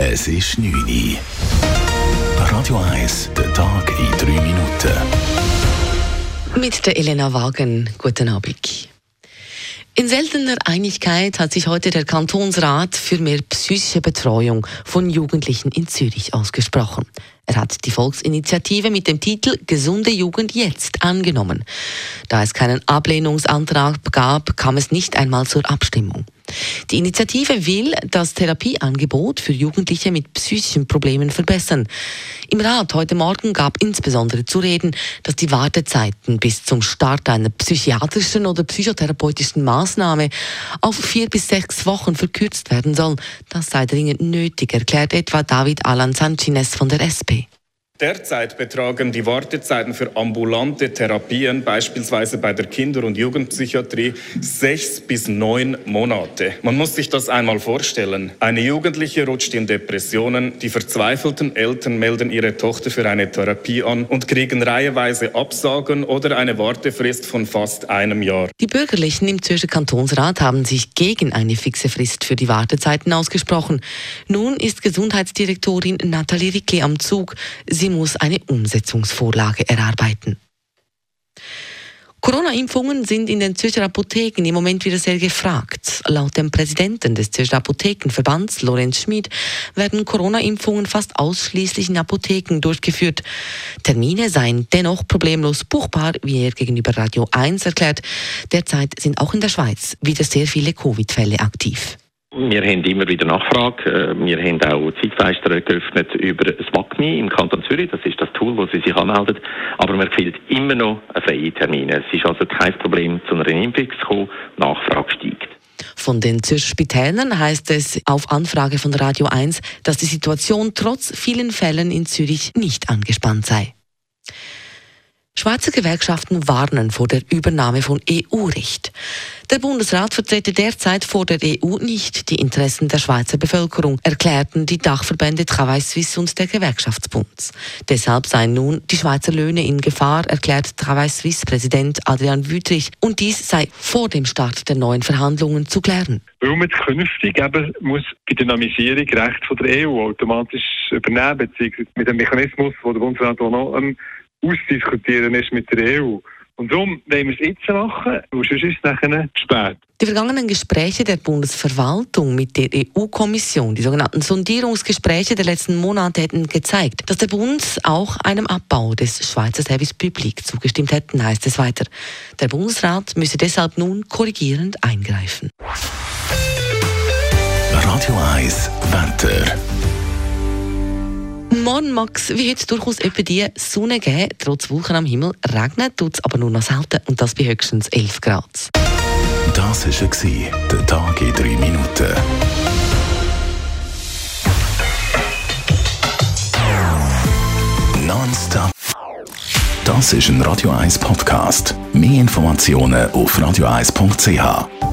Es ist 9 Uhr. Radio 1, der Tag in 3 Minuten. Mit der Elena Wagen. Guten Abend. In seltener Einigkeit hat sich heute der Kantonsrat für mehr psychische Betreuung von Jugendlichen in Zürich ausgesprochen. Er hat die Volksinitiative mit dem Titel Gesunde Jugend jetzt angenommen. Da es keinen Ablehnungsantrag gab, kam es nicht einmal zur Abstimmung. Die Initiative will das Therapieangebot für Jugendliche mit psychischen Problemen verbessern. Im Rat heute Morgen gab insbesondere zu reden, dass die Wartezeiten bis zum Start einer psychiatrischen oder psychotherapeutischen Maßnahme auf vier bis sechs Wochen verkürzt werden sollen. Das sei dringend nötig, erklärt etwa David Alan Sanchines von der SP. Derzeit betragen die Wartezeiten für ambulante Therapien, beispielsweise bei der Kinder- und Jugendpsychiatrie, sechs bis neun Monate. Man muss sich das einmal vorstellen. Eine Jugendliche rutscht in Depressionen, die verzweifelten Eltern melden ihre Tochter für eine Therapie an und kriegen reiheweise Absagen oder eine Wartefrist von fast einem Jahr. Die Bürgerlichen im Zürcher Kantonsrat haben sich gegen eine fixe Frist für die Wartezeiten ausgesprochen. Nun ist Gesundheitsdirektorin Nathalie Rickli am Zug. Sie Sie muss eine Umsetzungsvorlage erarbeiten. Corona-Impfungen sind in den Zürcher Apotheken im Moment wieder sehr gefragt. Laut dem Präsidenten des Zürcher Apothekenverbands, Lorenz Schmid, werden Corona-Impfungen fast ausschließlich in Apotheken durchgeführt. Termine seien dennoch problemlos buchbar, wie er gegenüber Radio 1 erklärt. Derzeit sind auch in der Schweiz wieder sehr viele Covid-Fälle aktiv. Wir haben immer wieder Nachfrage. Äh, wir haben auch Zeitfenster geöffnet über das WACMI im Kanton Zürich. Das ist das Tool, wo Sie sich anmelden. Aber man empfiehlt immer noch einen freien Termin. Es ist also kein Problem, zu einer Impfung zu kommen. Nachfrage steigt. Von den Zürcher Spitälern heißt es auf Anfrage von Radio 1, dass die Situation trotz vielen Fällen in Zürich nicht angespannt sei. Schweizer Gewerkschaften warnen vor der Übernahme von EU-Recht. Der Bundesrat vertrete derzeit vor der EU nicht die Interessen der Schweizer Bevölkerung, erklärten die Dachverbände Travail Suisse und der Gewerkschaftsbund. Deshalb seien nun die Schweizer Löhne in Gefahr, erklärt Travail Suisse Präsident Adrian Wüthrich. Und dies sei vor dem Start der neuen Verhandlungen zu klären. Weil man künftig eben muss die Dynamisierung Recht von der EU automatisch übernehmen, beziehungsweise mit dem Mechanismus, wo der Bundesrat auch noch ähm, ausdiskutieren ist mit der EU. Und darum wollen wir es jetzt machen, weil sonst ist es nachher zu spät. Die vergangenen Gespräche der Bundesverwaltung mit der EU-Kommission, die sogenannten Sondierungsgespräche der letzten Monate, hätten gezeigt, dass der Bund auch einem Abbau des Schweizer Service Public zugestimmt hätte, heißt es weiter. Der Bundesrat müsse deshalb nun korrigierend eingreifen. Radio 1 Wetter. Morgen mag es wie heute durchaus etwa die Sonne geben. Trotz Wolken am Himmel regnet tut es aber nur noch selten und das bei höchstens 11 Grad. Das war der Tag in 3 Minuten. Nonstop. Das ist ein Radio 1 Podcast. Mehr Informationen auf radio1.ch.